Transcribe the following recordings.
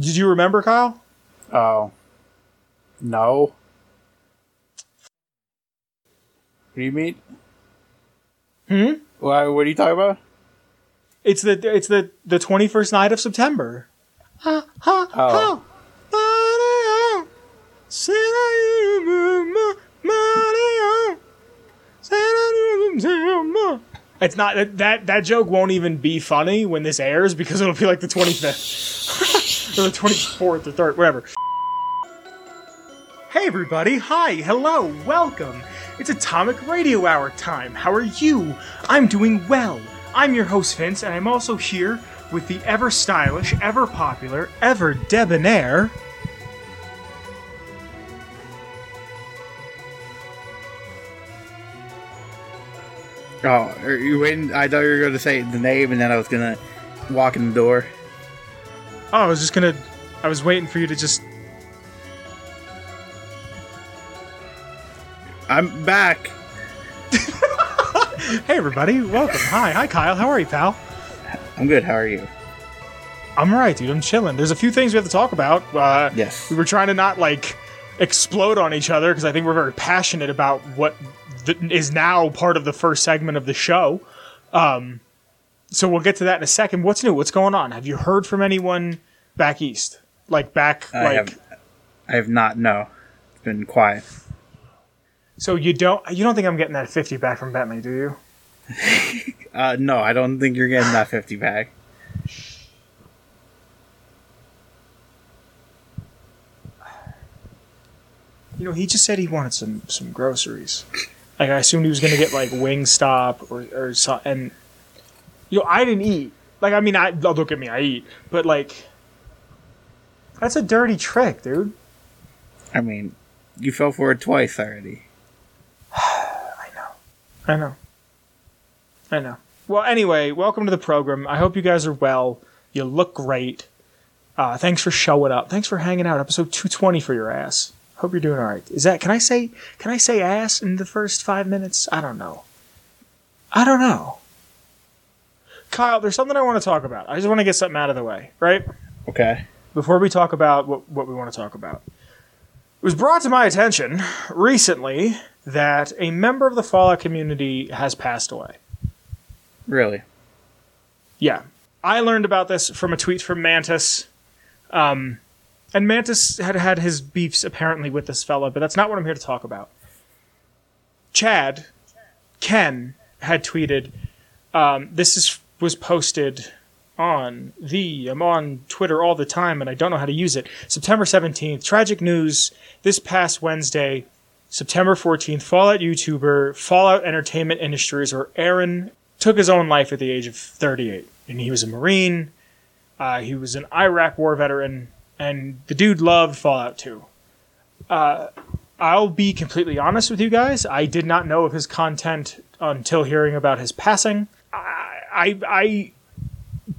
Did you remember, Kyle? Oh. No. What do you mean? Hmm. Why, what are you talking about? It's the it's the the twenty first night of September. Ha, ha, Oh. ha. It's not that that that joke won't even be funny when this airs because it'll be like the twenty fifth or the twenty fourth or third, whatever. Hey everybody, hi, hello, welcome. It's Atomic Radio Hour time. How are you? I'm doing well. I'm your host Vince, and I'm also here with the ever stylish, ever popular, ever debonair. Oh, are you waiting? I thought you were going to say the name and then I was going to walk in the door. Oh, I was just gonna. I was waiting for you to just. I'm back. Hey everybody, welcome. Hi, hi Kyle. How are you, pal? I'm good. How are you? I'm alright, dude. I'm chilling. There's a few things we have to talk about. Uh, Yes. we were trying to not like explode on each other because I think we're very passionate about what th- is now part of the first segment of the show. Um, so we'll get to that in a second. What's new? What's going on? Have you heard from anyone back east? Like back, I like have. I have not. No, it's been quiet. so you don't you don't think I'm getting that 50 back from Bentley, do you? Uh, no, I don't think you're getting that 50 back. You know, he just said he wanted some some groceries. Like I assumed he was gonna get like Wingstop or or so, and you know I didn't eat. Like I mean, I look at me, I eat, but like that's a dirty trick, dude. I mean, you fell for it twice already. I know. I know. I know. Well, anyway, welcome to the program. I hope you guys are well. You look great. Uh, thanks for showing up. Thanks for hanging out. Episode 220 for your ass. Hope you're doing all right. Is that can I say can I say ass in the first 5 minutes? I don't know. I don't know. Kyle, there's something I want to talk about. I just want to get something out of the way, right? Okay. Before we talk about what, what we want to talk about. It was brought to my attention recently that a member of the Fallout community has passed away. Really? Yeah. I learned about this from a tweet from Mantis. Um, and Mantis had had his beefs apparently with this fella, but that's not what I'm here to talk about. Chad, Ken, had tweeted, um, this is was posted on the I'm on Twitter all the time and I don't know how to use it. September 17th, tragic news this past Wednesday, September 14th, Fallout YouTuber, Fallout Entertainment Industries or Aaron took his own life at the age of 38. And he was a Marine, uh, he was an Iraq war veteran, and the dude loved Fallout 2. Uh, I'll be completely honest with you guys. I did not know of his content until hearing about his passing. I, I, I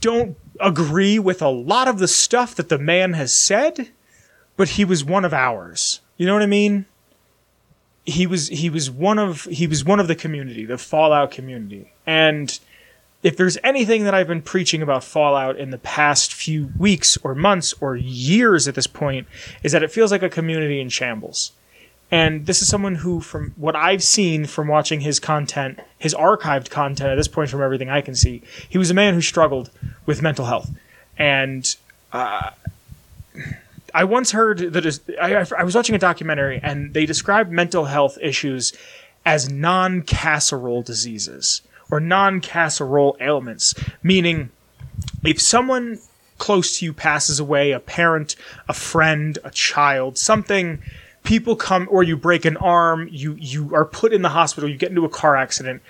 don't agree with a lot of the stuff that the man has said, but he was one of ours. You know what I mean? He was he was one of he was one of the community, the Fallout community. And if there's anything that I've been preaching about Fallout in the past few weeks or months or years at this point, is that it feels like a community in shambles. And this is someone who, from what I've seen from watching his content, his archived content at this point, from everything I can see, he was a man who struggled with mental health. And uh, I once heard that I, I- was watching a documentary, and they described mental health issues as non casserole diseases or non casserole ailments, meaning if someone close to you passes away, a parent, a friend, a child, something, people come or you break an arm, you you are put in the hospital, you get into a car accident,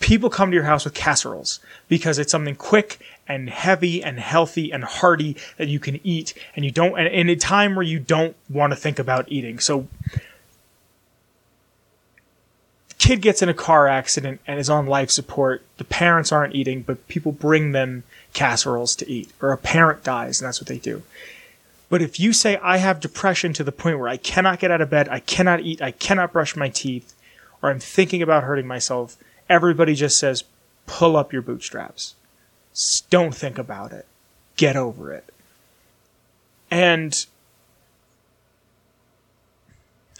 people come to your house with casseroles because it's something quick and heavy and healthy and hearty that you can eat and you don't and in a time where you don't want to think about eating. So kid gets in a car accident and is on life support. The parents aren't eating, but people bring them casseroles to eat. Or a parent dies, and that's what they do. But if you say, I have depression to the point where I cannot get out of bed, I cannot eat, I cannot brush my teeth, or I'm thinking about hurting myself, everybody just says, pull up your bootstraps. Don't think about it. Get over it. And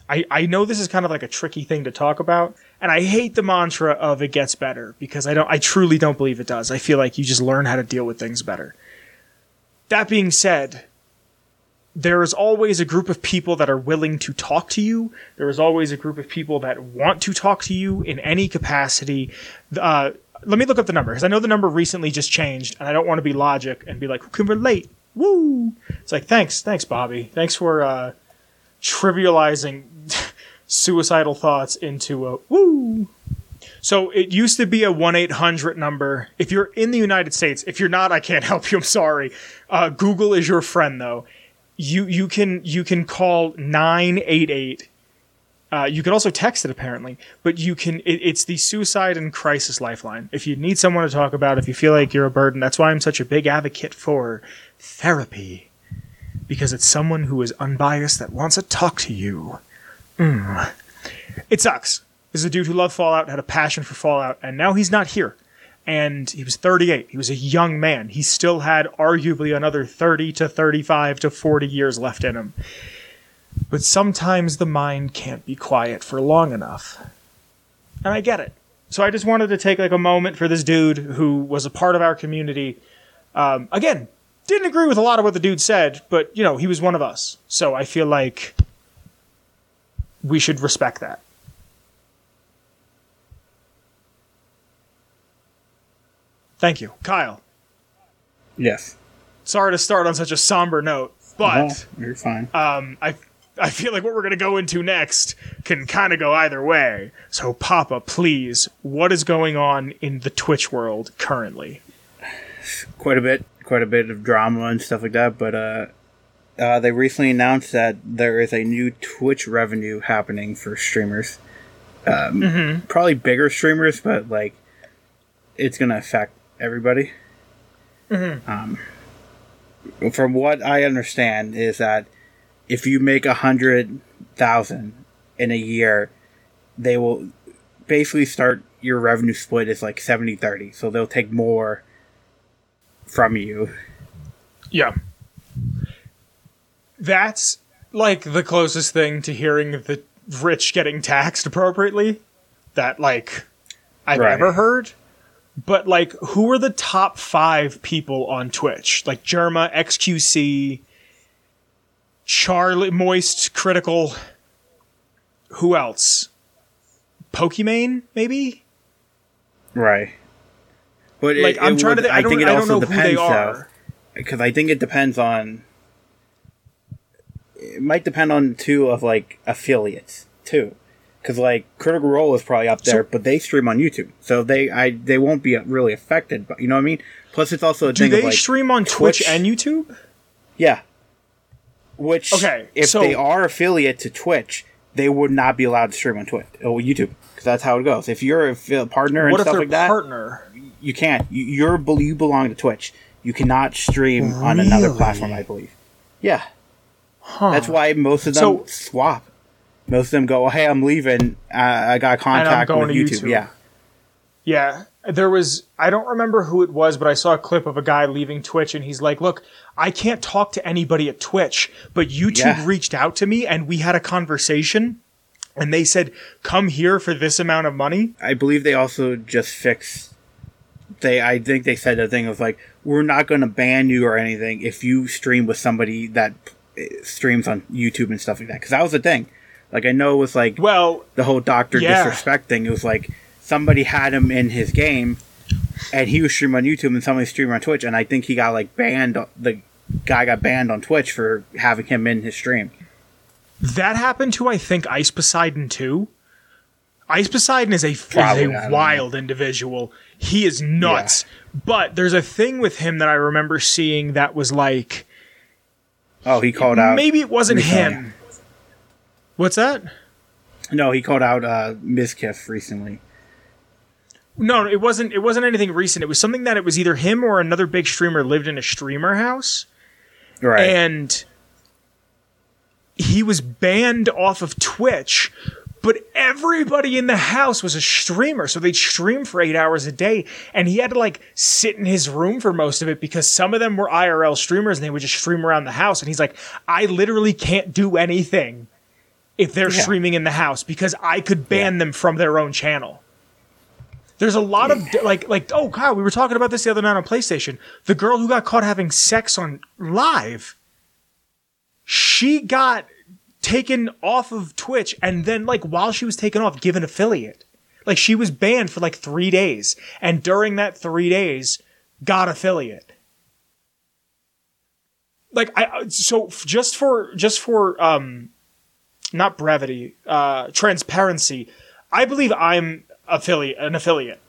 I I know this is kind of like a tricky thing to talk about, and I hate the mantra of it gets better because I don't I truly don't believe it does. I feel like you just learn how to deal with things better. That being said, there is always a group of people that are willing to talk to you. There is always a group of people that want to talk to you in any capacity. Uh, let me look up the number because I know the number recently just changed, and I don't want to be logic and be like, "Who can relate?" Woo! It's like, thanks, thanks, Bobby. Thanks for uh, trivializing suicidal thoughts into a woo. So it used to be a 1 800 number. If you're in the United States, if you're not, I can't help you. I'm sorry. Uh, Google is your friend, though. You you can you can call 988. Uh, you can also text it apparently, but you can. It, it's the suicide and crisis lifeline. If you need someone to talk about, if you feel like you're a burden, that's why I'm such a big advocate for therapy, because it's someone who is unbiased that wants to talk to you. Mm. It sucks. This is a dude who loved Fallout, had a passion for Fallout, and now he's not here. And he was 38. He was a young man. He still had arguably another 30 to 35 to 40 years left in him. But sometimes the mind can't be quiet for long enough. And I get it. So I just wanted to take like a moment for this dude who was a part of our community. Um, again, didn't agree with a lot of what the dude said, but you know, he was one of us. So I feel like we should respect that. Thank you. Kyle. Yes. Sorry to start on such a somber note, but No, you're fine. um, I I feel like what we're going to go into next can kind of go either way. So, Papa, please, what is going on in the Twitch world currently? quite a bit, quite a bit of drama and stuff like that. But uh, uh, they recently announced that there is a new Twitch revenue happening for streamers. Um, Probably bigger streamers, but like it's gonna affect everybody. Um, from what I understand, is that if you make a hundred thousand in a year, they will basically start your revenue split is like 70-30. So they'll take more from you. Yeah. That's like the closest thing to hearing the rich getting taxed appropriately that like I've Right. ever heard. But like who are the top 5 people on Twitch? Like Jerma, XQC, Charlie Moist Critical who else? Pokimane maybe? Right. But Like it, I'm it trying would- to I, don't, think it I also know who they depends, though. are. because I think it depends on. It might depend on two of like affiliates too, because like Critical Role is probably up there, So- but they stream on YouTube, so they I they won't be really affected. But you know what I mean. Plus, it's also a Do thing they like stream on Twitch, Twitch- and YouTube? yeah. Which Okay, if so- they are affiliate to Twitch, they would not be allowed to stream on Twitch oh, or YouTube because that's how it goes. If you're a partner and stuff like that, partner? you can't. You, you're you belong to Twitch. You cannot stream on another platform. I believe. Yeah, that's why most of them So- swap. Most of them go, "Hey, I'm leaving. Uh, I got contact going with to YouTube. YouTube." Yeah, Yeah, there was. I don't remember who it was, but I saw a clip of a guy leaving Twitch, and he's like, "Look, I can't talk to anybody at Twitch, but YouTube Yeah. reached out to me, and we had a conversation, and they said, come here for this amount of money.' I believe they also just fixed. They, I think they said the thing was like, we're not going to ban you or anything if you stream with somebody that uh, streams on YouTube and stuff like that. Because that was the thing. Like I know it was like Well, the whole doctor Yeah. disrespect thing. It was like somebody had him in his game, and he was streaming on YouTube, and somebody streamed on Twitch, and I think he got like banned. The guy got banned on Twitch for having him in his stream. that happened to I think Ice Poseidon too. Ice Poseidon is a, is Probably, I a wild individual. He is nuts. But there's a thing with him that I remember seeing that was like Oh, he called out. maybe it wasn't him. What's that? No, he called out uh, Mizkif recently. No, it wasn't. It wasn't anything recent. It was something that it was either him or another big streamer lived in a streamer house, Right. and he was banned off of Twitch but everybody in the house was a streamer. So they'd stream for eight hours a day. And he had to like sit in his room for most of it because some of them were IRL streamers and they would just stream around the house. And he's like, I literally can't do anything if they're Yeah. streaming in the house because I could ban them from their own channel. There's a lot of like like oh god, we were talking about this the other night on PlayStation. The girl who got caught having sex on live, she got taken off of Twitch and then like while she was taken off, given affiliate. Like she was banned for like three days, and during that three days, got affiliate. Like I so just for just for um not brevity, uh transparency, I believe I'm affiliate an affiliate.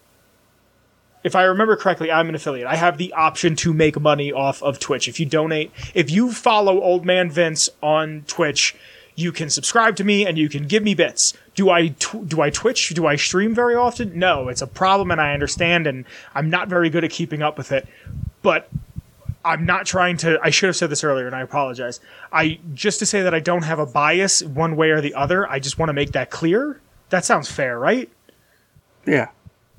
If I remember correctly, I'm an affiliate. I have the option to make money off of Twitch. If you donate, if you follow Old Man Vince on Twitch, you can subscribe to me and you can give me bits. Do I tw- do I Twitch? Do I stream very often? No, it's a problem and I understand and I'm not very good at keeping up with it. But I'm not trying to I should have said this earlier and I apologize. I just to say that I don't have a bias one way or the other. I just want to make that clear. That sounds fair, right? Yeah.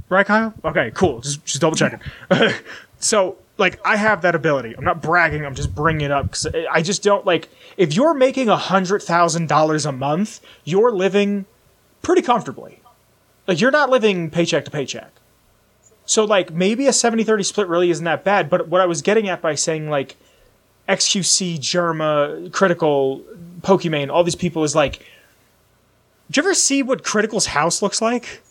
Right, Kyle? Okay, cool. Just just double checking. so, like, I have that ability. I'm not bragging. I'm just bringing it up because I just don't like. If you're making a hundred thousand dollars a month, you're living pretty comfortably. Like, you're not living paycheck to paycheck. So, like, maybe a 70-30 split really isn't that bad. But what I was getting at by saying like XQC, Jerma, Critical, Pokimane, all these people is like. Did you ever see what Critical's house looks like?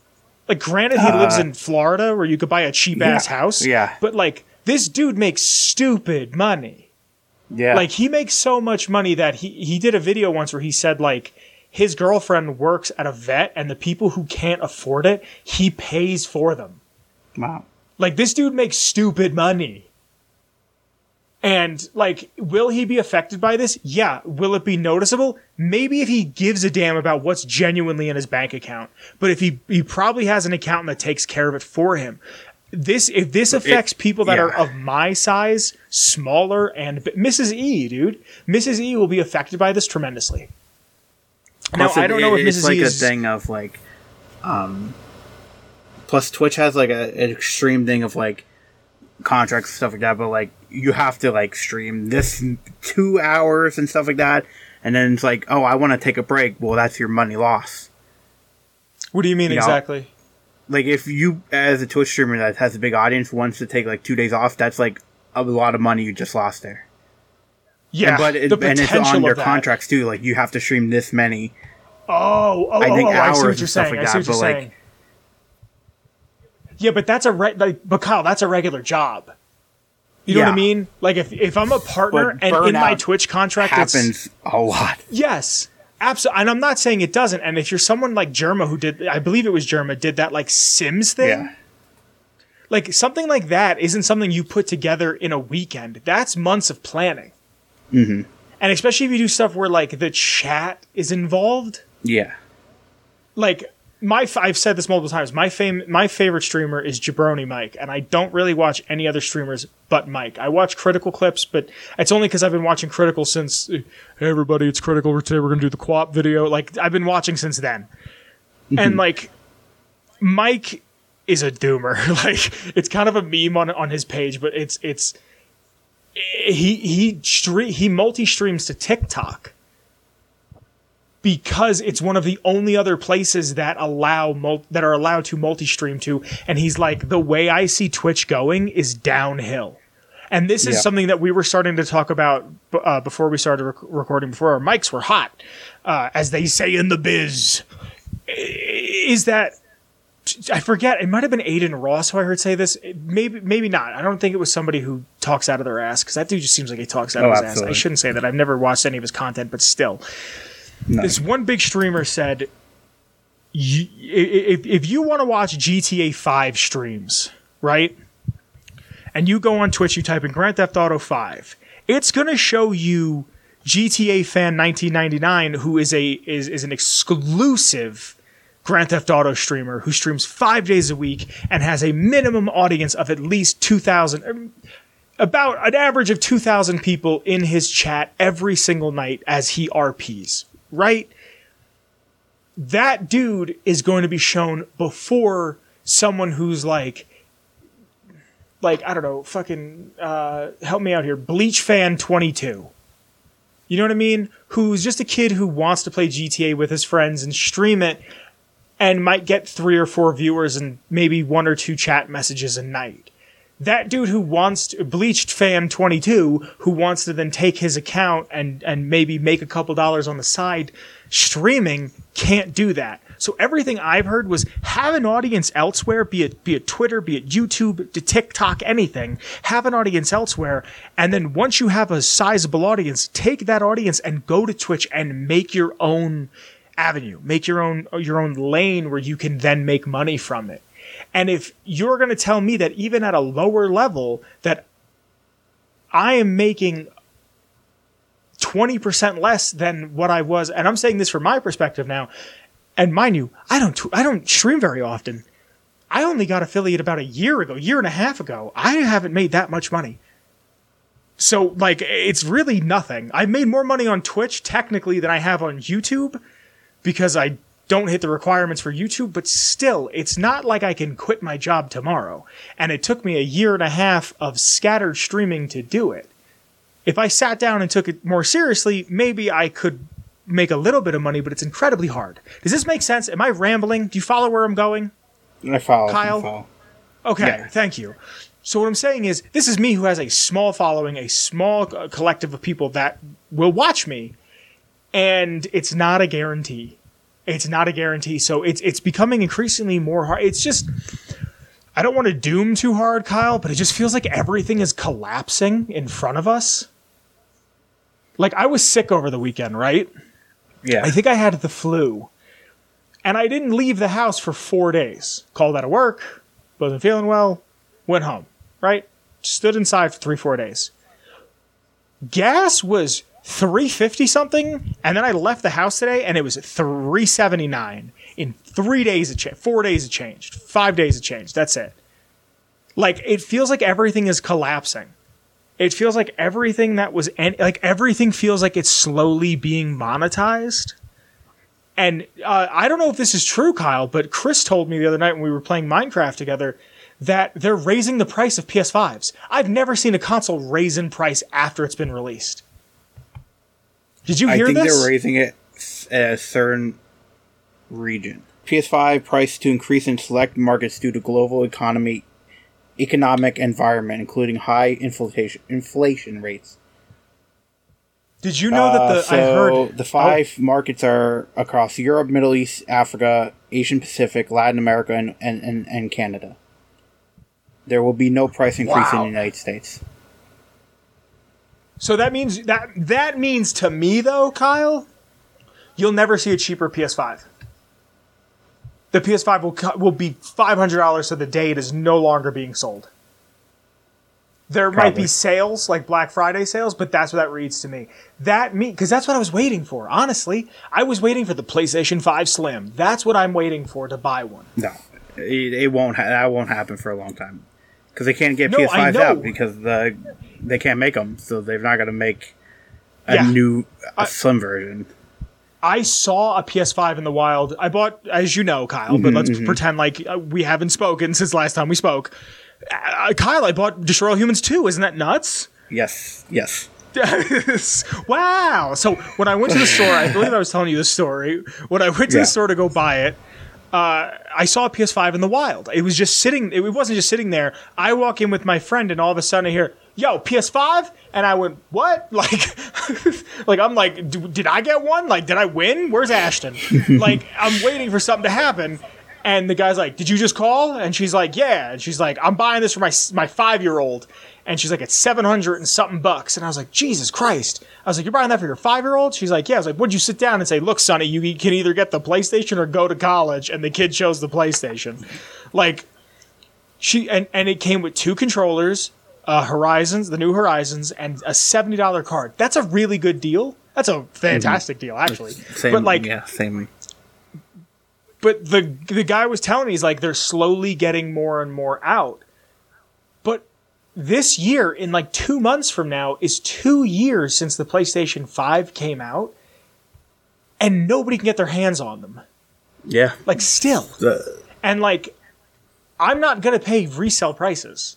Like, granted, he lives uh, in Florida where you could buy a cheap ass house. yeah. But, like, this dude makes stupid money. Yeah. Like, he makes so much money that he, he did a video once where he said, like, his girlfriend works at a vet and the people who can't afford it, he pays for them. Wow. Like, this dude makes stupid money. And, like, will he be affected by this? Yeah. Will it be noticeable? Maybe if he gives a damn about what's genuinely in his bank account. But if he, he probably has an accountant that takes care of it for him. This, if this affects people that are of my size, smaller, and Mrs. E, dude, Mrs. E will be affected by this tremendously. Now, I don't know it- if it's Mrs. like E a is. thing of like, um, plus Twitch has like a, an extreme thing of like contracts and stuff like that, but like you have to like stream this two hours and stuff like that, and then it's like, oh, I want to take a break. Well, that's your money loss. What do you mean Yeah. exactly? Like if you, as a Twitch streamer that has a big audience, wants to take like two days off, that's like a lot of money you just lost there. Yeah, but it, the and it's on your contracts too. Like you have to stream this many. Oh, oh, I think oh, oh, I see hours what you're stuff saying. like that, what you're but, like- saying. Yeah, but that's a re- like, but Kyle, that's a regular job. You know what I mean? Like if if I'm a partner But and in my Twitch contract, Happens a lot. yes, absolutely. And I'm not saying it doesn't. And if you're someone like Jerma who did, I believe it was Jerma did that like Sims thing. Yeah. Like something like that isn't something you put together in a weekend. That's months of planning. Mm-hmm. And especially if you do stuff where like the chat is involved. Yeah. like my I've said this multiple times. My fame, my favorite streamer is Jabroni Mike, and I don't really watch any other streamers but Mike. I watch Critical clips, but it's only because I've been watching Critical since. Hey everybody, it's Critical. Today we're gonna do the co-op video. Like I've been watching since then, mm-hmm. and like Mike is a doomer. like it's kind of a meme on on his page, but it's it's he he stre- he multi streams to TikTok because it's one of the only other places that allow mul- that are allowed to multi-stream to and he's like the way I see Twitch going is downhill. And this is Yeah. something that we were starting to talk about uh, before we started rec- recording before our mics were hot uh, as they say in the biz is that I forget. It might have been Adin Ross who I heard say this. Maybe, maybe not. I don't think it was somebody who talks out of their ass because that dude just seems like he talks out Oh, of his ass. I shouldn't say that. I've never watched any of his content, but still, No. this one big streamer said, if, you want to watch GTA 5 streams, right? And you go on Twitch, you type in Grand Theft Auto 5, it's going to show you GTA fan 1999 who is a is, is an exclusive Grand Theft Auto streamer who streams 5 days a week and has a minimum audience of at least 2000 um, about an average of 2000 people in his chat every single night as he RPs, right? that dude is going to be shown before someone who's like like I don't know, fucking uh, help me out here, Bleach fan 22. You know what I mean? Who's just a kid who wants to play GTA with his friends and stream it and might get 3 or 4 viewers and maybe one or two chat messages a night. That dude who wants to, Bleached fan 22 who wants to then take his account and and maybe make a couple dollars on the side streaming can't do that. So everything I've heard was have an audience elsewhere, be it be it Twitter, be it YouTube, to TikTok, anything. Have an audience elsewhere, and then once you have a sizable audience, take that audience and go to Twitch and make your own avenue, make your own your own lane where you can then make money from it. And if you're going to tell me that even at a lower level that I am making 20% less than what I was, and I'm saying this from my perspective now, and mind you, I don't I don't stream very often. I only got affiliate about a year ago, year and a half ago. I haven't made that much money. So like it's really nothing. I've made more money on Twitch technically than I have on YouTube because I don't hit the requirements for YouTube, but still, it's not like I can quit my job tomorrow. And it took me a year and a half of scattered streaming to do it. If I sat down and took it more seriously, maybe I could make a little bit of money, but it's incredibly hard. Does this make sense? Am I rambling? Do you follow where I'm going? I follow. Kyle? I follow. Okay, Yeah. thank you. So what I'm saying is, this is me who has a small following, a small collective of people that will watch me, and it's not a guarantee. It's not a guarantee. So it's it's becoming increasingly more hard. It's just I don't want to doom too hard, Kyle, but it just feels like everything is collapsing in front of us. Like I was sick over the weekend, right? Yeah. I think I had the flu. And I didn't leave the house for four days. Called out of work, wasn't feeling well, went home, right? Stood inside for three, four days. Gas was 350 something, and then I left the house today and it was 379. In three days it changed, four days it changed, five days it changed. That's it. Like it feels like everything is collapsing. It feels like everything that was en- like everything feels like it's slowly being monetized. And uh, I don't know if this is true, Kyle, but Chris told me the other night when we were playing Minecraft together that they're raising the price of PS5s. I've never seen a console raise in price after it's been released. Did you I think this? they're raising it at a certain region. PS5 price to increase in select markets due to global economy, economic environment, including high inflation inflation rates. Did you know that Uh, the so I heard Oh. the five markets are across Europe, Middle East, Africa, Asian Pacific, Latin America, and, and, and, and Canada. There will be no price increase Wow. in the United States. So that means that that means to me though, Kyle, you'll never see a cheaper PS5. The PS5 will will be five hundred dollars so the day it is no longer being sold. There might be sales like Black Friday sales, but that's what that reads to me. That me because that's what I was waiting for. Honestly, I was waiting for the PlayStation Five Slim. That's what I'm waiting for to buy one. No, it, it won't. Ha- that won't happen for a long time because they can't get No, PS5s out because the they can't make them, so they're not going to make a Yeah. new a slim version. I saw a PS5 in the wild. I bought, as you know, Kyle, but let's pretend like uh, we haven't spoken since last time we spoke. Uh, Kyle, I bought Destroy All Humans 2. Isn't that nuts? Yes, yes. wow. So when I went to the store, I believe I was telling you this story. When I went to Yeah. the store to go buy it, uh, I saw a PS5 in the wild. It was just sitting. It wasn't just sitting there. I walk in with my friend, and all of a sudden I hear, "Yo, PS5!" And I went, "What?" Like, like I'm like, "D- "Did I get one? Like, did I win? Where's Ashton?" like, I'm waiting for something to happen. And the guy's like, "Did you just call?" And she's like, "Yeah." And she's like, "I'm buying this for my my five year old." And she's like, "It's seven hundred and something bucks." And I was like, "Jesus Christ!" I was like, "You're buying that for your five year old?" She's like, "Yeah." I was like, "Would you sit down and say, look, Sonny, you can either get the PlayStation or go to college?" And the kid chose the PlayStation. Like, she and and it came with two controllers, uh, Horizons, the new Horizons, and a seventy dollar card. That's a really good deal. That's a fantastic deal, actually. Same, but like, yeah, same. but the the guy was telling me he's like they're slowly getting more and more out. But this year, in like two months from now, is two years since the PlayStation Five came out, and nobody can get their hands on them. Yeah. Like still. And like I'm not going to pay resale prices.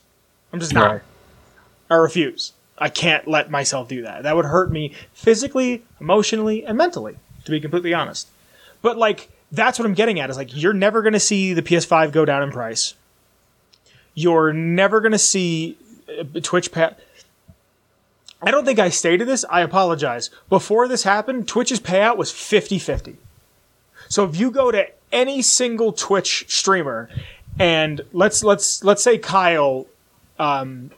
I'm just not. Right. I refuse. I can't let myself do that. That would hurt me physically, emotionally, and mentally, to be completely honest. But like that's what I'm getting at is like you're never going to see the PS5 go down in price. You're never going to see uh, Twitch pay. I don't think I stated this. I apologize. Before this happened, Twitch's payout was 50-50. So if you go to any single Twitch streamer and let's let's let's say Kyle um,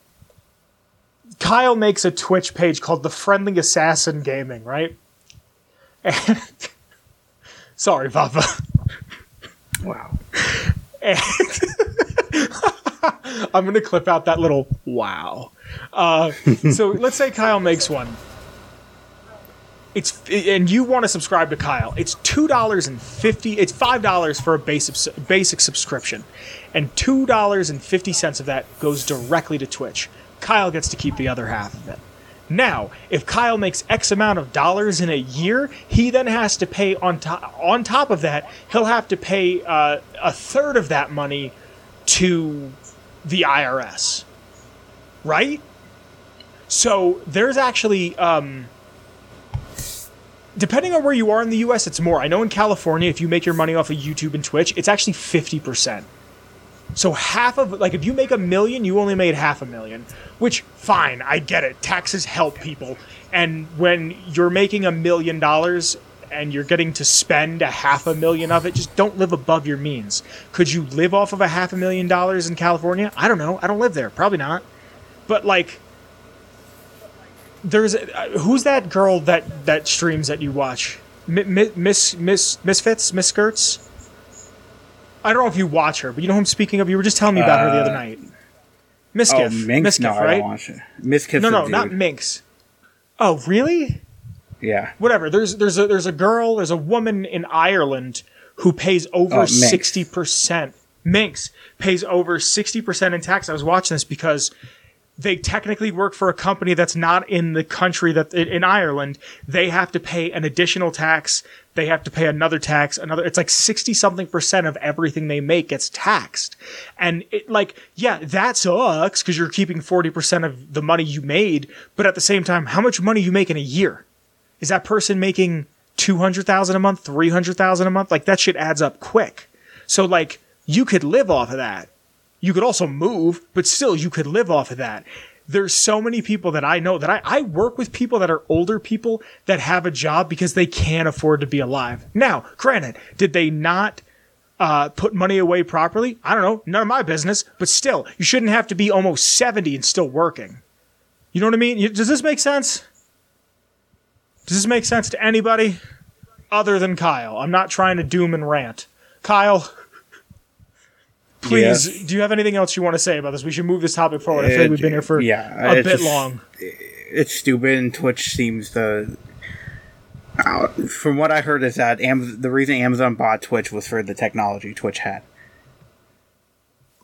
Kyle makes a Twitch page called the Friendly Assassin Gaming, right? And sorry, Papa. wow. And I'm gonna clip out that little wow. Uh, so let's say Kyle makes one. It's and you want to subscribe to Kyle. It's two dollars and fifty. It's five dollars for a basic basic subscription, and two dollars and fifty cents of that goes directly to Twitch. Kyle gets to keep the other half of it. Now, if Kyle makes X amount of dollars in a year, he then has to pay on top. On top of that, he'll have to pay uh, a third of that money to the IRS, right? So there's actually, um, depending on where you are in the U.S., it's more. I know in California, if you make your money off of YouTube and Twitch, it's actually fifty percent. So half of like if you make a million, you only made half a million, which fine, I get it. Taxes help people. And when you're making a million dollars and you're getting to spend a half a million of it, just don't live above your means. Could you live off of a half a million dollars in California? I don't know. I don't live there. Probably not. But like there's uh, who's that girl that that streams that you watch? Mi- mi- Miss Miss Misfits, Miss Skirts? I don't know if you watch her, but you know who I'm speaking of. You were just telling me about her the other Uh, night. Oh, Mizkif, Minx? Mizkif, no, I right? don't watch it. Mizkif's no, no, not Minx. Oh, really? Yeah. Whatever. There's there's a there's a girl, there's a woman in Ireland who pays Oh, over Minx. sixty percent. Minx pays over sixty percent in tax. I was watching this because they technically work for a company that's not in the country that in Ireland. They have to pay an additional tax. They have to pay another tax, another. It's like sixty something percent of everything they make gets taxed, and it like yeah, that sucks because you're keeping forty percent of the money you made. But at the same time, how much money you make in a year? Is that person making two hundred thousand a month, three hundred thousand a month? Like that shit adds up quick. So like you could live off of that. You could also move, but still you could live off of that. There's so many people that I know that I, I work with people that are older people that have a job because they can't afford to be alive. Now, granted, did they not uh, put money away properly? I don't know. None of my business. But still, you shouldn't have to be almost 70 and still working. You know what I mean? Does this make sense? Does this make sense to anybody other than Kyle? I'm not trying to doom and rant. Kyle, please, Yes. do you have anything else you want to say about this? We should move this topic forward. I feel like we've been here for yeah, a bit just- long. It's stupid, and Twitch seems to. Uh, from what I heard, is that Am- the reason Amazon bought Twitch was for the technology Twitch had.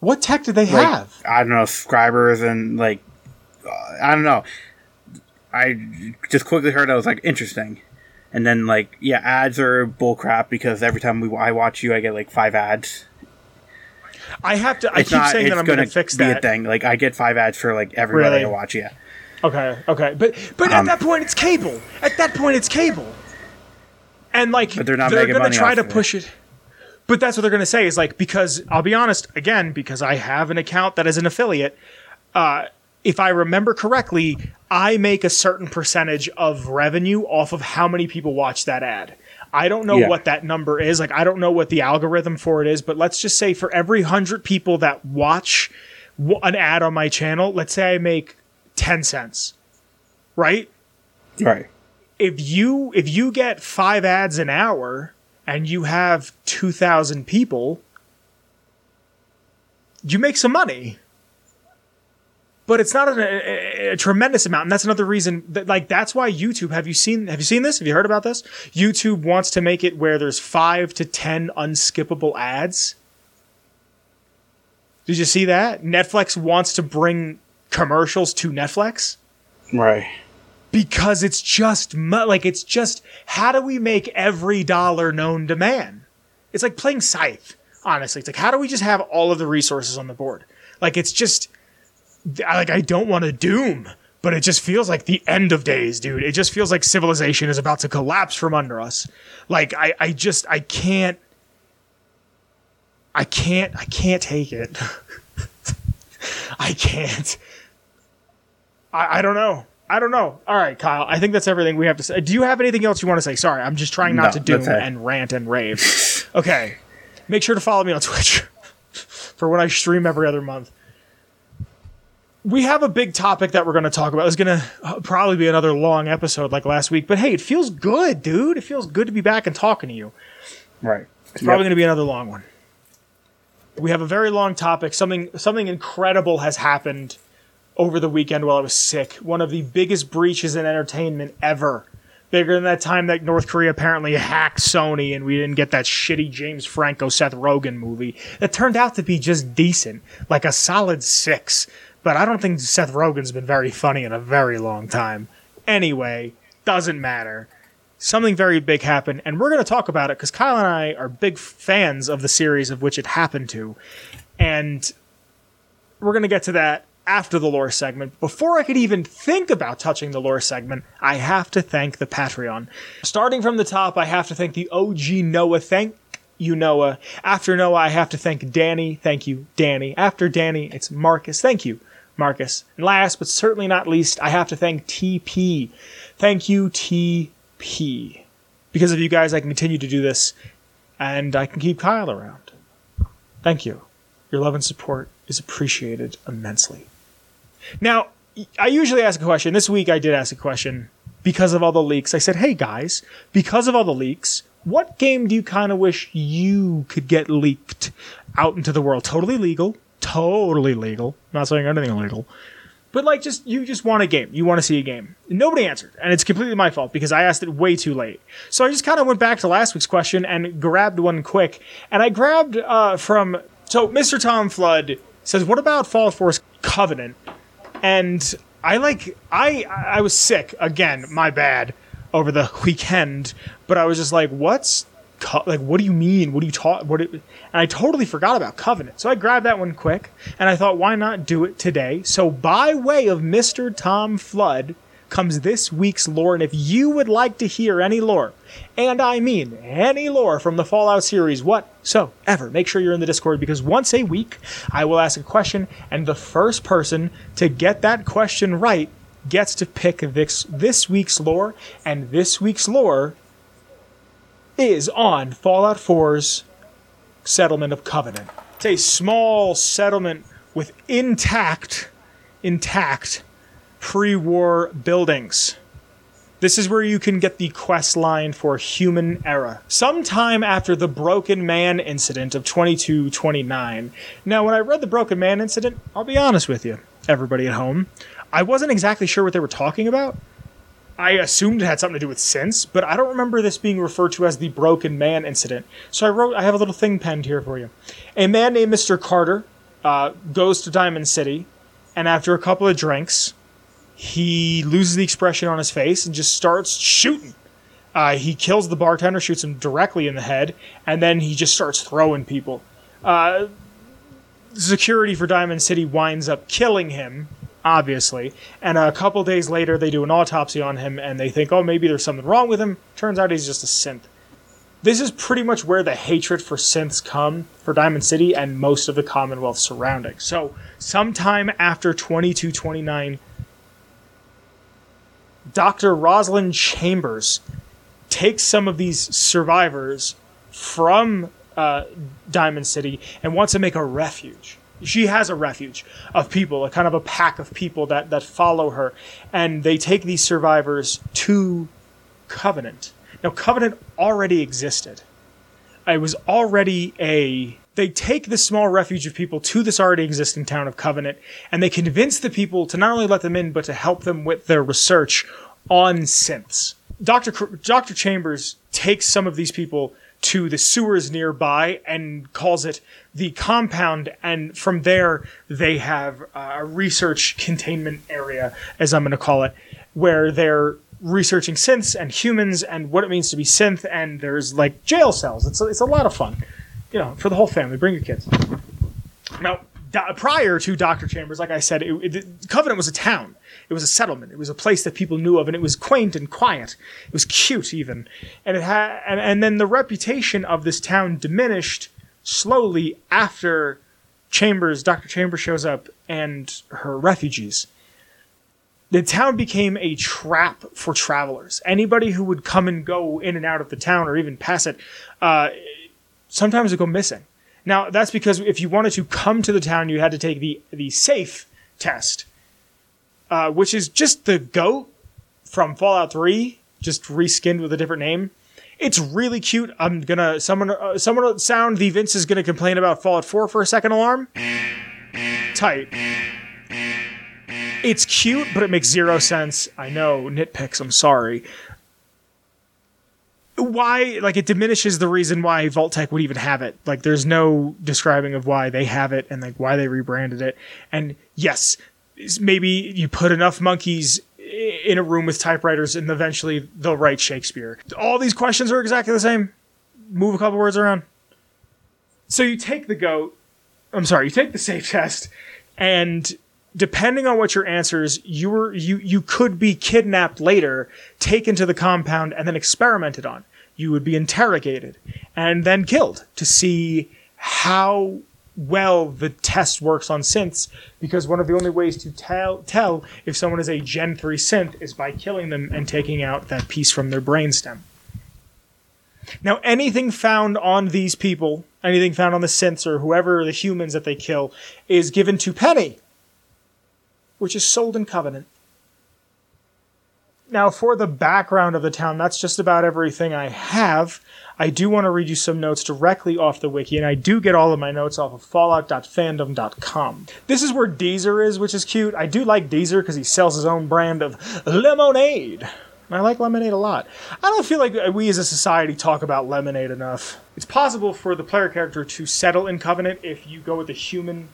What tech did they Like, have? I don't know, subscribers and like, uh, I don't know. I just quickly heard I was like interesting, and then like yeah, ads are bullcrap because every time we I watch you, I get like five ads. I have to. I It's keep not. saying that I'm going going to fix be that. a thing. Like I get five ads for like everybody Really? I watch. Yeah, Okay, okay, but but Um, at that point it's cable. At that point it's cable, and like But they're not they're gonna try to of it. push it. But that's what they're gonna say is like because I'll be honest again because I have an account that is an affiliate. Uh, if I remember correctly, I make a certain percentage of revenue off of how many people watch that ad. I don't know Yeah. what that number is. Like I don't know what the algorithm for it is, but let's just say for every hundred people that watch w- an ad on my channel, let's say I make ten cents, right? right. if you if you get five ads an hour and you have 2000 people you make some money but it's not a, a, a tremendous amount and that's another reason that like that's why youtube have you seen have you seen this have you heard about this youtube wants to make it where there's five to ten unskippable ads did you see that netflix wants to bring commercials to netflix Right. because it's just like it's just how do we make every dollar known to man it's like playing Scythe. Honestly, it's like how do we just have all of the resources on the board? Like it's just like I don't want to doom, but it just feels like the end of days, dude. It just feels like civilization is about to collapse from under us. Like I, I just I can't I can't I can't take it. I can't. I, I don't know. I don't know. All right, Kyle. I think that's everything we have to say. Do you have anything else you want to say? Sorry, I'm just trying not No, to doom it. and rant and rave. okay. Make sure to follow me on Twitch for when I stream every other month. We have a big topic that we're going to talk about. It's going to uh, probably be another long episode like last week, but hey, it feels good, dude. It feels good to be back and talking to you. Right. It's probably going to be another long one. We have a very long topic. Something something incredible has happened over the weekend while I was sick. One of the biggest breaches in entertainment ever. Bigger than that time that North Korea apparently hacked Sony and we didn't get that shitty James Franco Seth Rogen movie that turned out to be just decent, like a solid six. But I don't think Seth Rogen's been very funny in a very long time. Anyway, doesn't matter something very big happened, and we're going to talk about it because Kyle and I are big fans of the series of which it happened to, and we're going to get to that after the lore segment. Before I could even think about touching the lore segment, I have to thank the Patreon. Starting from the top, I have to thank the OG Noah. Thank you, Noah. After Noah, I have to thank Danny. Thank you, Danny. After Danny, it's Marcus. Thank you, Marcus. And last but certainly not least, I have to thank TP. Thank you, TP. Because of you guys, I can continue to do this, and I can keep Kyle around. Thank you. Your love and support is appreciated immensely. Now, I usually ask a question. This week I did ask a question because of all the leaks. I said, hey guys, because of all the leaks, what game do you kind of wish you could get leaked out into the world? Totally legal. Totally legal. Not saying anything illegal. But like, just you just want a game. You want to see a game. Nobody answered, and it's completely my fault because I asked it way too late. So I just kind of went back to last week's question and grabbed one quick. And I grabbed uh, from so Mr. Tom Flood says, "What about Fallout 4's Covenant?" And I like I I was sick again. My bad over the weekend, but I was just like, "What's Co- like what do you mean? What do you talk what it, and i totally forgot about covenant. So i grabbed that one quick and i thought why not do it today? So by way of mr tom flood comes this week's lore and if you would like to hear any lore and i mean any lore from the fallout series whatsoever make sure you're in the discord because once a week i will ask a question and the first person to get that question right gets to pick this this week's lore and this week's lore is on Fallout 4's settlement of Covenant. It's a small settlement with intact, intact pre-war buildings. This is where you can get the quest line for Human Error. Sometime after the Broken Man incident of 2229. Now, when I read the Broken Man incident, I'll be honest with you, everybody at home, I wasn't exactly sure what they were talking about. I assumed it had something to do with synths, but I don't remember this being referred to as the Broken Man incident. So I wrote, I have a little thing penned here for you. A man named Mr. Carter uh, goes to Diamond City, and after a couple of drinks, he loses the expression on his face and just starts shooting. Uh, he kills the bartender, shoots him directly in the head, and then he just starts throwing people. Uh, security for Diamond City winds up killing him, obviously. And a couple days later, they do an autopsy on him and they think, oh, maybe there's something wrong with him. Turns out he's just a synth. This is pretty much where the hatred for synths come for Diamond City and most of the Commonwealth surrounding. So, sometime after 2229, Dr. Rosalind Chambers takes some of these survivors from uh, Diamond City and wants to make a refuge she has a refuge of people, a kind of a pack of people that, that follow her, and they take these survivors to Covenant. Now, Covenant already existed. It was already a. They take this small refuge of people to this already existing town of Covenant, and they convince the people to not only let them in, but to help them with their research on synths. Dr. Cr- Dr. Chambers takes some of these people to the sewers nearby and calls it the compound. And from there, they have a research containment area, as I'm going to call it, where they're researching synths and humans and what it means to be synth. And there's like jail cells. It's a, it's a lot of fun, you know, for the whole family. Bring your kids. Now, prior to Doctor Chambers, like I said, it, it, Covenant was a town. It was a settlement. It was a place that people knew of, and it was quaint and quiet. It was cute, even, and it had. And, and then the reputation of this town diminished slowly after Chambers, Doctor Chambers shows up, and her refugees. The town became a trap for travelers. Anybody who would come and go in and out of the town, or even pass it, uh, sometimes would go missing. Now that's because if you wanted to come to the town, you had to take the the safe test, uh, which is just the goat from Fallout Three, just reskinned with a different name. It's really cute. I'm gonna someone uh, someone sound the Vince is gonna complain about Fallout Four for a second alarm. Tight. It's cute, but it makes zero sense. I know nitpicks. I'm sorry. Why? Like it diminishes the reason why Vault-Tec would even have it. Like there's no describing of why they have it and like why they rebranded it. And yes, maybe you put enough monkeys in a room with typewriters and eventually they'll write Shakespeare. All these questions are exactly the same. Move a couple words around. So you take the goat. I'm sorry, you take the safe test, and depending on what your answers, you were you you could be kidnapped later, taken to the compound, and then experimented on. You would be interrogated and then killed to see how well the test works on synths because one of the only ways to tell tell if someone is a Gen 3 synth is by killing them and taking out that piece from their brainstem. Now, anything found on these people, anything found on the synths or whoever the humans that they kill, is given to Penny, which is sold in Covenant. Now, for the background of the town, that's just about everything I have. I do want to read you some notes directly off the wiki, and I do get all of my notes off of fallout.fandom.com. This is where Deezer is, which is cute. I do like Deezer because he sells his own brand of lemonade. And I like lemonade a lot. I don't feel like we as a society talk about lemonade enough. It's possible for the player character to settle in Covenant if you go with the human.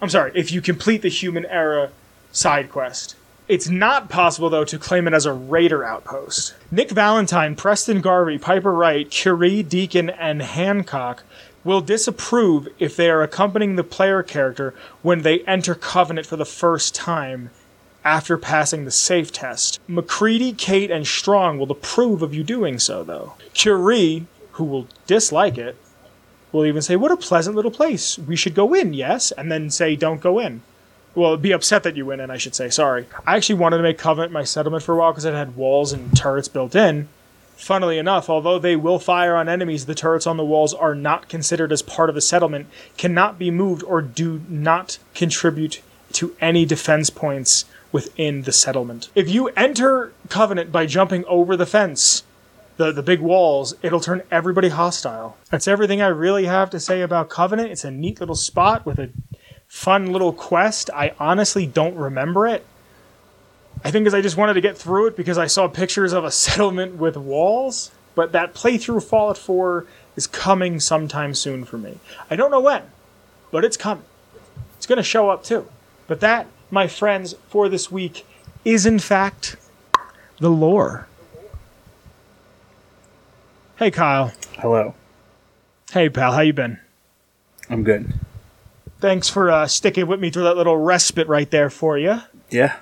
I'm sorry, if you complete the Human Error side quest. It's not possible, though, to claim it as a raider outpost. Nick Valentine, Preston Garvey, Piper Wright, Curie, Deacon, and Hancock will disapprove if they are accompanying the player character when they enter Covenant for the first time after passing the safe test. MacCready, Cait, and Strong will approve of you doing so, though. Curie, who will dislike it, will even say, What a pleasant little place. We should go in, yes? And then say, Don't go in. Well, be upset that you went in, I should say. Sorry. I actually wanted to make Covenant my settlement for a while because it had walls and turrets built in. Funnily enough, although they will fire on enemies, the turrets on the walls are not considered as part of the settlement, cannot be moved, or do not contribute to any defense points within the settlement. If you enter Covenant by jumping over the fence, the, the big walls, it'll turn everybody hostile. That's everything I really have to say about Covenant. It's a neat little spot with a fun little quest. I honestly don't remember it. I think because I just wanted to get through it because I saw pictures of a settlement with walls. But that playthrough Fallout 4 is coming sometime soon for me. I don't know when, but it's coming. It's going to show up too. But that, my friends, for this week is in fact the lore. Hey Kyle. Hello. Hey pal, how you been? I'm good. Thanks for uh, sticking with me through that little respite right there for you. Yeah.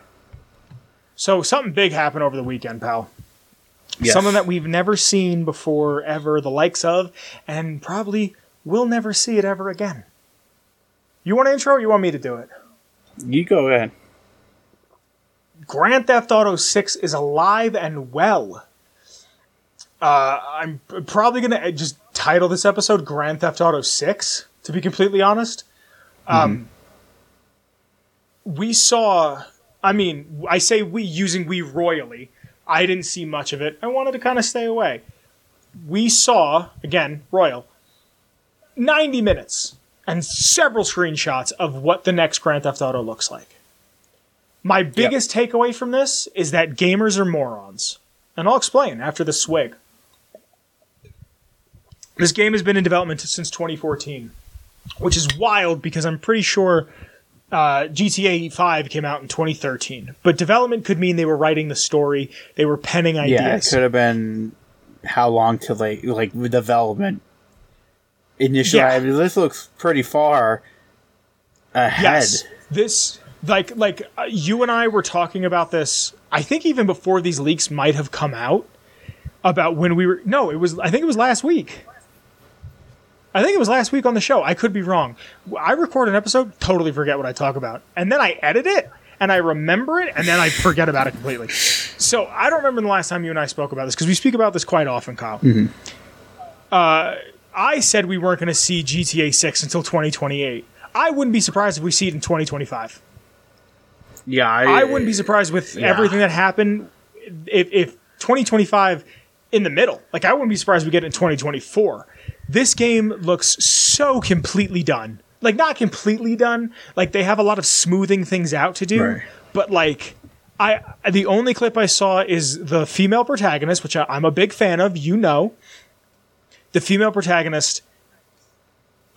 So something big happened over the weekend, pal. Yes. Something that we've never seen before, ever, the likes of, and probably will never see it ever again. You want to intro or you want me to do it? You go ahead. Grand Theft Auto 6 is alive and well. Uh, I'm probably going to just title this episode Grand Theft Auto 6, to be completely honest. Um, we saw, I mean, I say we using we royally. I didn't see much of it. I wanted to kind of stay away. We saw, again, royal, 90 minutes and several screenshots of what the next Grand Theft Auto looks like. My biggest takeaway from this is that gamers are morons. And I'll explain after the swig. This game has been in development since 2014, which is wild because I'm pretty sure uh, GTA 5 came out in 2013, but development could mean they were writing the story, they were penning ideas. Yeah, it could have been how long to like like development initially. Yeah. I mean, this looks pretty far ahead. Yes, this like like uh, you and I were talking about this. I think even before these leaks might have come out about when we were. No, it was. I think it was last week. I think it was last week on the show. I could be wrong. I record an episode, totally forget what I talk about, and then I edit it and I remember it, and then I forget about it completely. So I don't remember the last time you and I spoke about this because we speak about this quite often, Kyle. Uh, I said we weren't going to see GTA 6 until 2028. I wouldn't be surprised if we see it in 2025. Yeah, I, I wouldn't be surprised with Yeah. everything that happened if, if 2025 in the middle. Like I wouldn't be surprised if we get it in 2024. This game looks so completely done. Like not completely done. Like they have a lot of smoothing things out to do. Right. But like I the only clip I saw is the female protagonist, which I, I'm a big fan of. You know, the female protagonist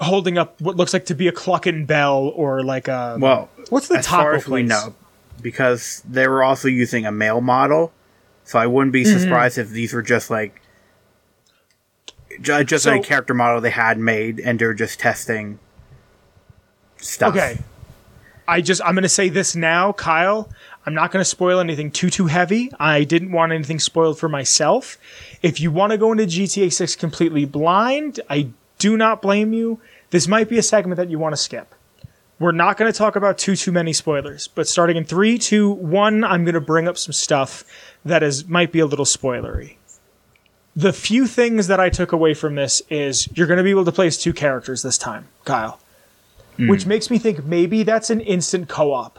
holding up what looks like to be a Cluckin' Bell or like a Well, what's the as taco far as we know, because they were also using a male model, so I wouldn't be Mm-hmm. surprised if these were just like ju- just So- a character model they had made, and they're just testing stuff. Okay. I just I'm going to say this now, Kyle. I'm not going to spoil anything too too heavy. I didn't want anything spoiled for myself. If you want to go into GTA 6 completely blind, I do not blame you. This might be a segment that you want to skip. We're not going to talk about too too many spoilers, but starting in three, two, one, I'm going to bring up some stuff that is might be a little spoilery. The few things that I took away from this is you're going to be able to play as two characters this time, Kyle hmm. which makes me think maybe that's an instant co-op.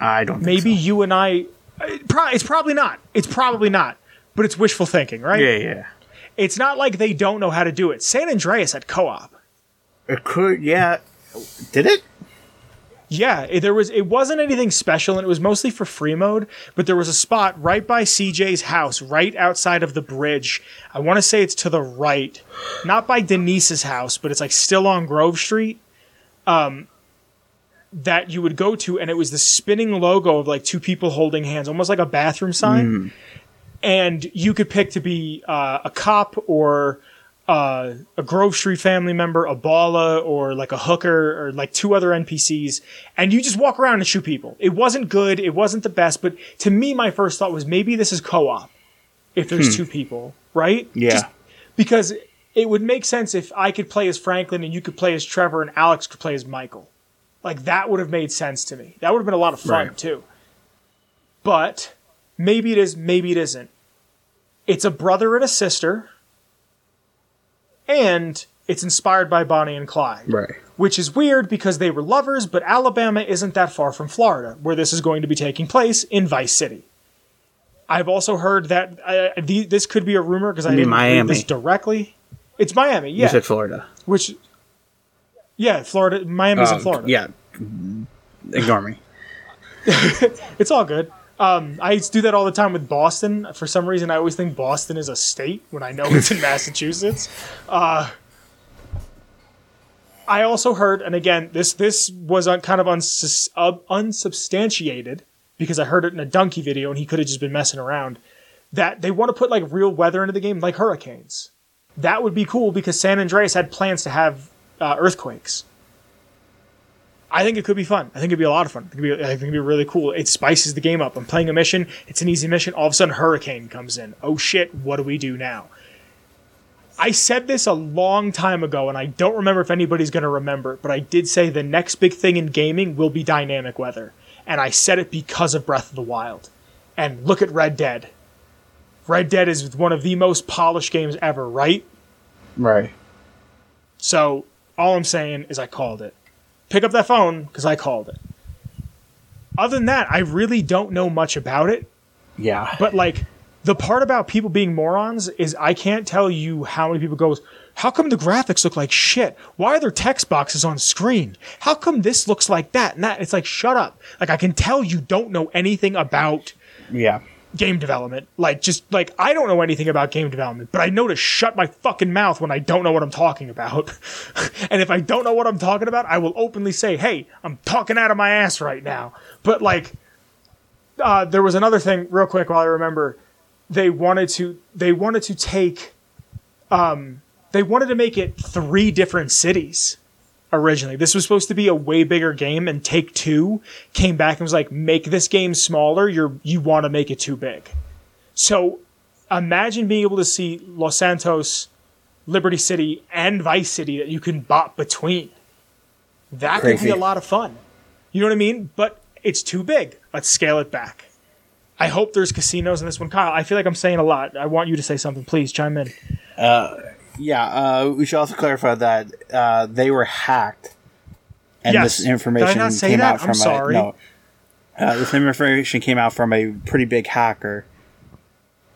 I don't. Think Maybe so. you and I. Uh, it's probably not. It's probably not. But it's wishful thinking, right? Yeah, yeah. It's not like they don't know how to do it. San Andreas had co-op. It could. Yeah. Did it? Yeah, it- there was. It wasn't anything special, and it was mostly for free mode. But there was a spot right by CJ's house, right outside of the bridge. I want to say it's to the right, not by Denise's house, but it's like still on Grove Street. Um, that you would go to, and it was the spinning logo of like two people holding hands, almost like a bathroom sign. And you could pick to be uh, a cop or uh, a Grove Street family member, a Balla, or like a hooker, or like two other NPCs, and you just walk around and shoot people. It wasn't good, it wasn't the best, but to me, my first thought was maybe this is co op if there's two people, right? Yeah. Just because it would make sense if I could play as Franklin and you could play as Trevor and Alex could play as Michael. Like that would have made sense to me. That would have been a lot of fun Right. too. But maybe it is, maybe it isn't. It's a brother and a sister, and it's inspired by Bonnie and Clyde right. which is weird because they were lovers, but Alabama isn't that far from Florida, where this is going to be taking place in Vice City. I've also heard that uh, the, this could be a rumor because I mean didn't read Miami. this directly. It's Miami, You yeah. said Florida. which, yeah, Florida. Miami's in Um, Florida. Yeah. Ignore me. it's all good. Um, I do that all the time with Boston. For some reason, I always think Boston is a state when I know it's in Massachusetts. Uh, I also heard, and again, this this was un, kind of unsus, uh, unsubstantiated because I heard it in a Donkey video, and he could have just been messing around. That they want to put like real weather into the game, like hurricanes. That would be cool because San Andreas had plans to have uh, earthquakes. I think it could be fun. I think it'd be a lot of fun. It'd be, I think it'd be really cool. It spices the game up. I'm playing a mission. It's an easy mission. All of a sudden, hurricane comes in. Oh shit! What do we do now? I said this a long time ago, and I don't remember if anybody's going to remember it, but I did say the next big thing in gaming will be dynamic weather. And I said it because of Breath of the Wild. And look at Red Dead. Red Dead is one of the most polished games ever, right? Right. So all I'm saying is I called it. Pick up that phone because I called it. Other than that, I really don't know much about it. Yeah. But like the part about people being morons is I can't tell you how many people goes, how come the graphics look like shit? Why are there text boxes on screen? How come this looks like that and that? It's like shut up. Like I can tell you don't know anything about yeah. Game development. Like just like I don't know anything about game development, but I know to shut my fucking mouth when I don't know what I'm talking about. and if I don't know what I'm talking about, I will openly say, "Hey, I'm talking out of my ass right now." But like uh, there was another thing real quick while I remember they wanted to they wanted to take um they wanted to make it three different cities originally. This was supposed to be a way bigger game, and Take Two came back and was like, "Make this game smaller. You're you want to make it too big." So imagine being able to see Los Santos, Liberty City, and Vice City that you can bop between. That could be a lot of fun. You know what I mean? But it's too big. Let's scale it back. I hope there's casinos in this one. Kyle, I feel like I'm saying a lot. I want you to say something. Please chime in. Uh, Yeah, uh, we should also clarify that uh, they were hacked, and Yes. this information Did I not say came that? out I'm from sorry. a no. Uh, this information came out from a pretty big hacker.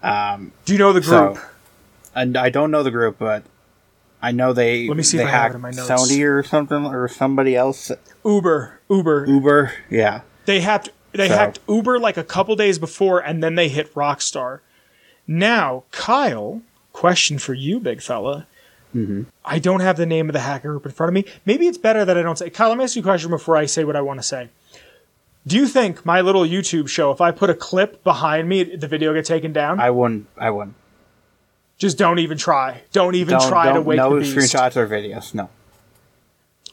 Do you know the So, group? and I don't know the group, but I know they Let me see they if I have it hacked in my notes. Sony or something or somebody else. Uber. Uber. Uber, yeah. They hacked they So- hacked Uber like a couple days before and then they hit Rockstar. Now, Kyle, question for you, big fella. Mm-hmm. I don't have the name of the hacker group in front of me. Maybe it's better that I don't say. Kyle, let me ask you a question before I say what I want to say. Do you think my little YouTube show, if I put a clip behind me, the video get taken down? I wouldn't. I wouldn't. Just don't even try. Don't even Don't, try to don't wake no the beast. screenshots or videos. No,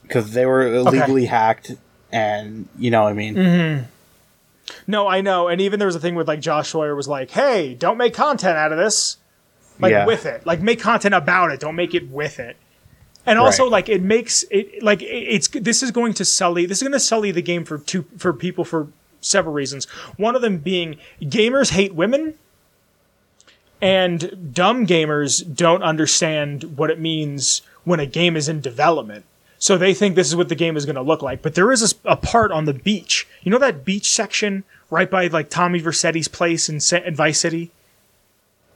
because they were illegally hacked, and you know what I mean. Mm-hmm. No, I know. And even there was a thing with like Josh Sawyer was like, "Hey, don't make content out of this. Like Yeah. with it. Like make content about it. Don't make it with it." And also, Right. like it makes it like it's this is going to sully this is going to sully the game for two for people for several reasons. One of them being gamers hate women, and dumb gamers don't understand what it means when a game is in development. So they think this is what the game is going to look like. But there is a part on the beach. You know that beach section right by like Tommy Vercetti's place in, in Vice City?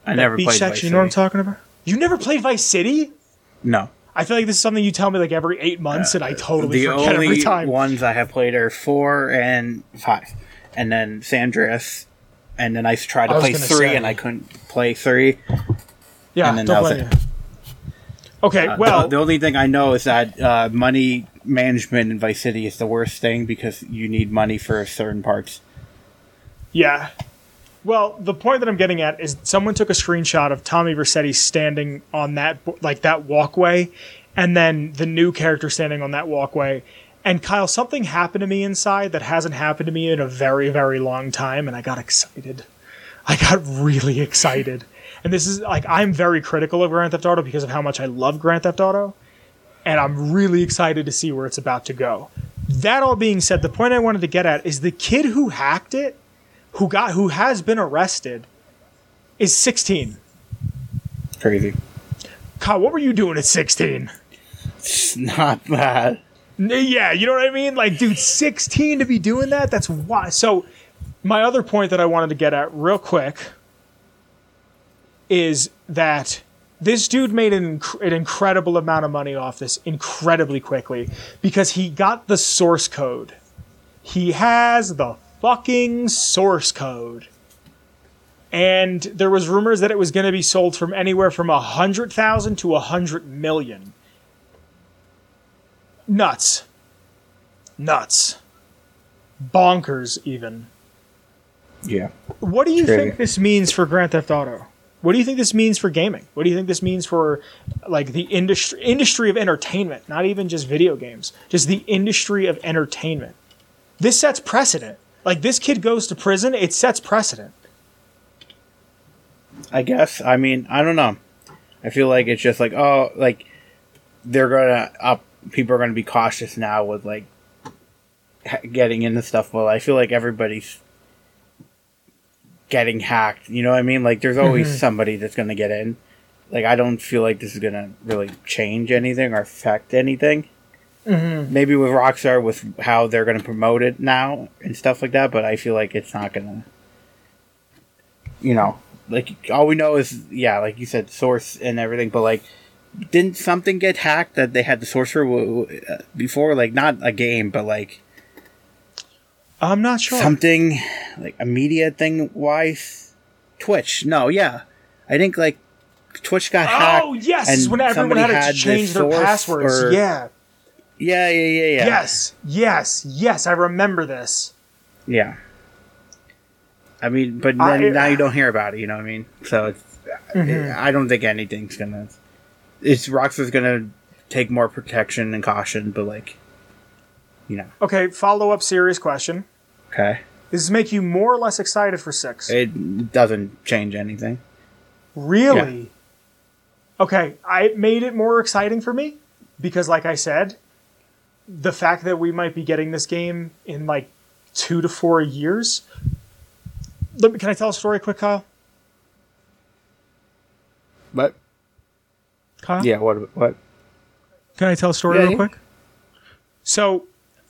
I never beach played section. Vice you know what I'm City. talking about? You never played Vice City? No, I feel like this is something you tell me like every eight months, and I totally the forget every only time. ones I have played are four and five, and then San and then I tried to I was play gonna three, say. and I couldn't play three. yeah, and then don't that was blame it. you. Okay, Uh, well, the, the only thing I know is that uh, money management in Vice City is the worst thing because you need money for certain parts. Yeah. Well, the point that I'm getting at is someone took a screenshot of Tommy Vercetti standing on that like that walkway, and then the new character standing on that walkway. And Kyle, something happened to me inside that hasn't happened to me in a very, very long time, and I got excited. I got really excited. And this is like I'm very critical of Grand Theft Auto because of how much I love Grand Theft Auto, and I'm really excited to see where it's about to go. That all being said, the point I wanted to get at is the kid who hacked it who got who has been arrested is 16. Crazy. Kyle, what were you doing at 16? It's not that. Yeah, you know what I mean? Like, dude, 16 to be doing that? That's why. So, my other point that I wanted to get at real quick is that this dude made an, inc- an incredible amount of money off this incredibly quickly because he got the source code. He has the fucking source code. And there was rumors that it was going to be sold from anywhere from a hundred thousand to a hundred million. Nuts. Nuts. Bonkers, even. Yeah. What do you think this means for Grand Theft Auto? What do you think this means for gaming? What do you think this means for like the industry industry of entertainment, not even just video games, just the industry of entertainment? This sets precedent. Like this kid goes to prison, it sets precedent. I guess. I mean, I don't know. I feel like it's just like, oh, like they're gonna up. People are gonna be cautious now with like getting into stuff. Well, I feel like everybody's getting hacked. You know what I mean? Like, there's always mm-hmm. somebody that's gonna get in. Like, I don't feel like this is gonna really change anything or affect anything. Maybe with Rockstar, with how they're gonna promote it now and stuff like that. But I feel like it's not gonna. You know, like all we know is yeah, like you said, source and everything. But like, didn't something get hacked that they had the source for w- w- uh, before? Like not a game, but like I'm not sure. something like a media thing wise. Twitch. No, yeah, I think like Twitch got hacked. Oh yes, when everyone somebody had to had change their passwords. or- yeah. Yeah, yeah, yeah, yeah. Yes. Yes. Yes. I remember this. Yeah. I mean, but I- then now you don't hear about it. You know what I mean? So it's. Mm-hmm. I don't think anything's gonna. It's Rockstar's gonna take more protection and caution, but like, you know, Okay. Follow up. Serious question. okay, Does this make you more or less excited for six? it doesn't change anything. Really? Okay, I made it more exciting for me because, like I said, the fact that we might be getting this game in like two to four years. Let me, can I tell a story quick, Kyle? But Kyle? yeah, what what? Can I tell a story Yeah, real yeah. quick? So,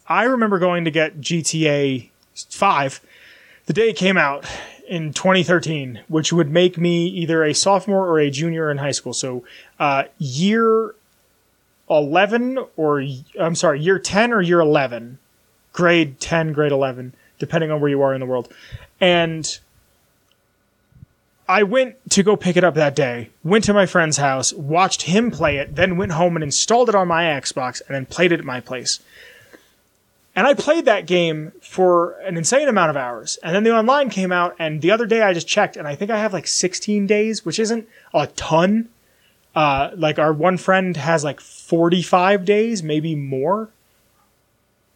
I remember going to get GTA 5 the day it came out in 2013, which would make me either a sophomore or a junior in high school. So, uh, year 11 or, I'm sorry, year 10 or year 11, grade 10, grade 11, depending on where you are in the world. And I went to go pick it up that day, went to my friend's house, watched him play it, then went home and installed it on my Xbox and then played it at my place. And I played that game for an insane amount of hours. And then the online came out, and the other day I just checked, and I think I have like 16 days, which isn't a ton. Uh, like our one friend has like 45 days, maybe more,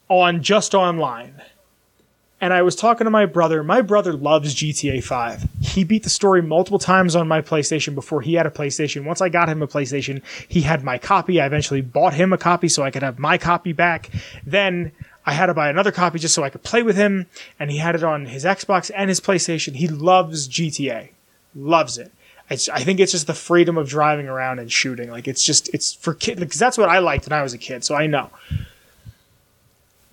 on just online. And I was talking to my brother. My brother loves GTA 5. He beat the story multiple times on my PlayStation before he had a PlayStation. Once I got him a PlayStation, he had my copy. I eventually bought him a copy so I could have my copy back. Then I had to buy another copy just so I could play with him. And he had it on his Xbox and his PlayStation. He loves GTA. Loves it. It's, I think it's just the freedom of driving around and shooting. Like it's just, it's for kids, because that's what I liked when I was a kid. So I know.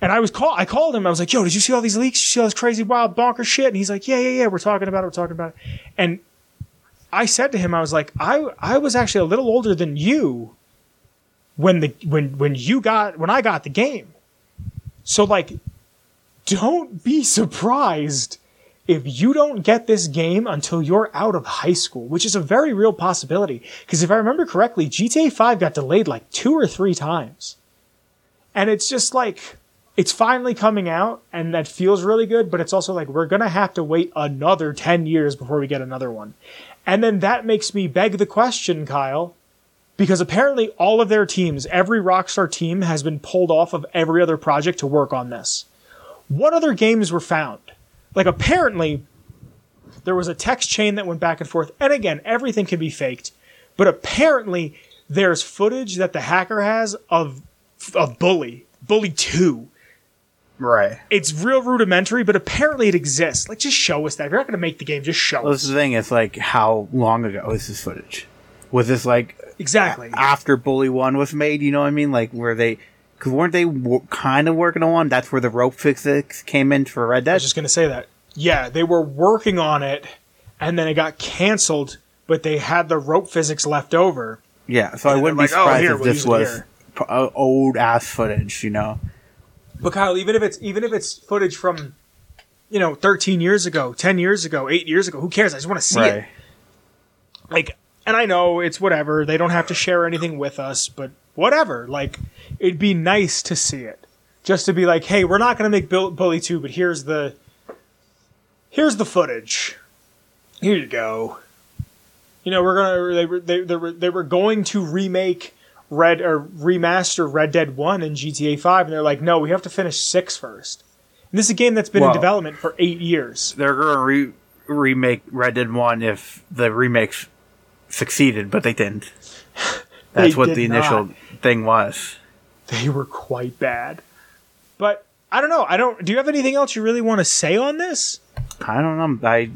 And I was call I called him. I was like, "Yo, did you see all these leaks? You see all this crazy, wild, bonker shit?" And he's like, "Yeah, yeah, yeah. We're talking about it. We're talking about it." And I said to him, I was like, "I I was actually a little older than you when the when when you got when I got the game. So like, don't be surprised if you don't get this game until you're out of high school, which is a very real possibility. Because if I remember correctly, GTA 5 got delayed like two or three times. And it's just like, it's finally coming out, and that feels really good, but it's also like, we're to have to wait another 10 years before we get another one. And then that makes me beg the question, Kyle, because apparently all of their teams, every Rockstar team has been pulled off of every other project to work on this. What other games were found? Like, apparently, there was a text chain that went back and forth, and again, everything can be faked, but apparently, there's footage that the hacker has of, of Bully, Bully 2 Right. it's real rudimentary, but apparently it exists. Like, just show us that. If you're not going to make the game, just show Well, us. this is the thing. It's like how long ago is this footage? Was this like Exactly. after Bully One was made? You know what I mean? Like where they, because weren't they w- kind of working on one? That's where the rope physics came in for Red Dead. I was just going to say that. Yeah, they were working on it, and then it got canceled, but they had the rope physics left over. yeah, so I wouldn't they're be like, oh, surprised here, if we'll this was p- uh, old ass footage. You know? But Kyle, even if it's even if it's footage from, you know, 13 years ago, 10 years ago, eight years ago, who cares? I just want to see it. like and I know it's whatever. They don't have to share anything with us, but whatever. Like it'd be nice to see it. Just to be like, "Hey, we're not going to make Bill- Bully 2, but here's the here's the footage. Here you go." You know, we're going to they were they, they were they were going to remake Red or remaster Red Dead 1 and GTA 5 and they're like, "No, we have to finish 6 first. And this is a game that's been in development for 8 years. They're going to re- remake Red Dead One if the remakes succeeded, but they didn't. That's They what the initial not. thing was. they were quite bad. But I don't know. I don't. Do you have anything else you really want to say on this? I don't know. I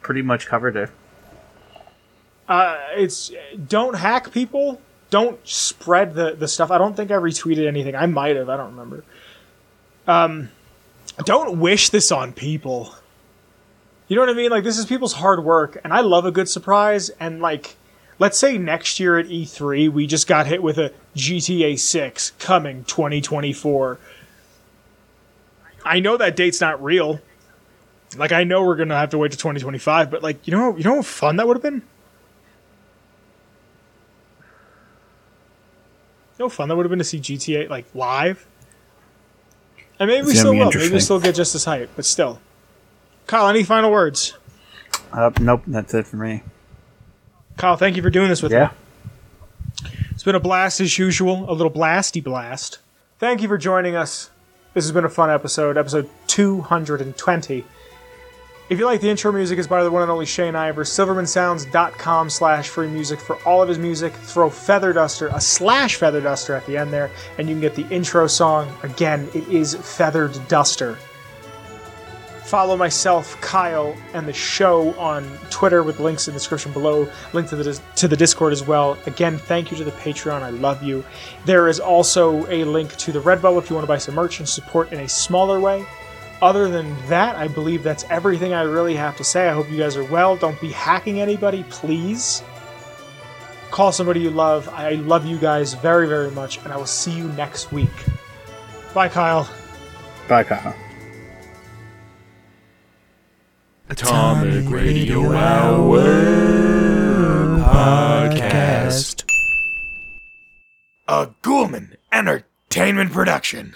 pretty much covered it. Uh, it's don't hack people. Don't spread the the stuff. I don't think I retweeted anything. I might have. I don't remember. Um, don't wish this on people. You know what I mean? Like this is people's hard work, and I love a good surprise. And like, let's say next year at E3 we just got hit with a GTA 6 coming 2024. I know that date's not real. Like I know we're gonna have to wait to 2025, but like you know, you know how fun that would have been. You know fun that would have been to see GTA like live. And maybe we It's gonna still will. Maybe we still get just as hype, but still. Kyle, any final words? Uh, nope, that's it for me. Kyle, thank you for doing this with me. Yeah. It's been a blast as usual, a little blasty blast. Thank you for joining us. This has been a fun episode, episode 220. If you like the intro music, it's by the one and only Shane Ivers. Silvermansounds.com slash free music for all of his music. Throw Feather Duster, a slash Feather Duster at the end there, and you can get the intro song. Again, it is Feathered Duster. Follow myself, Kyle, and the show on Twitter with links in the description below. Link to the to the Discord as well. Again, thank you to the Patreon. I love you. There is also a link to the Redbubble if you want to buy some merch and support in a smaller way. Other than that, I believe that's everything I really have to say. I hope you guys are well. Don't be hacking anybody, please. Call somebody you love. I love you guys very, very much, and I will see you next week. Bye, Kyle. Bye, Kyle. Atomic Radio Hour Podcast. A Ghoulman Entertainment Production.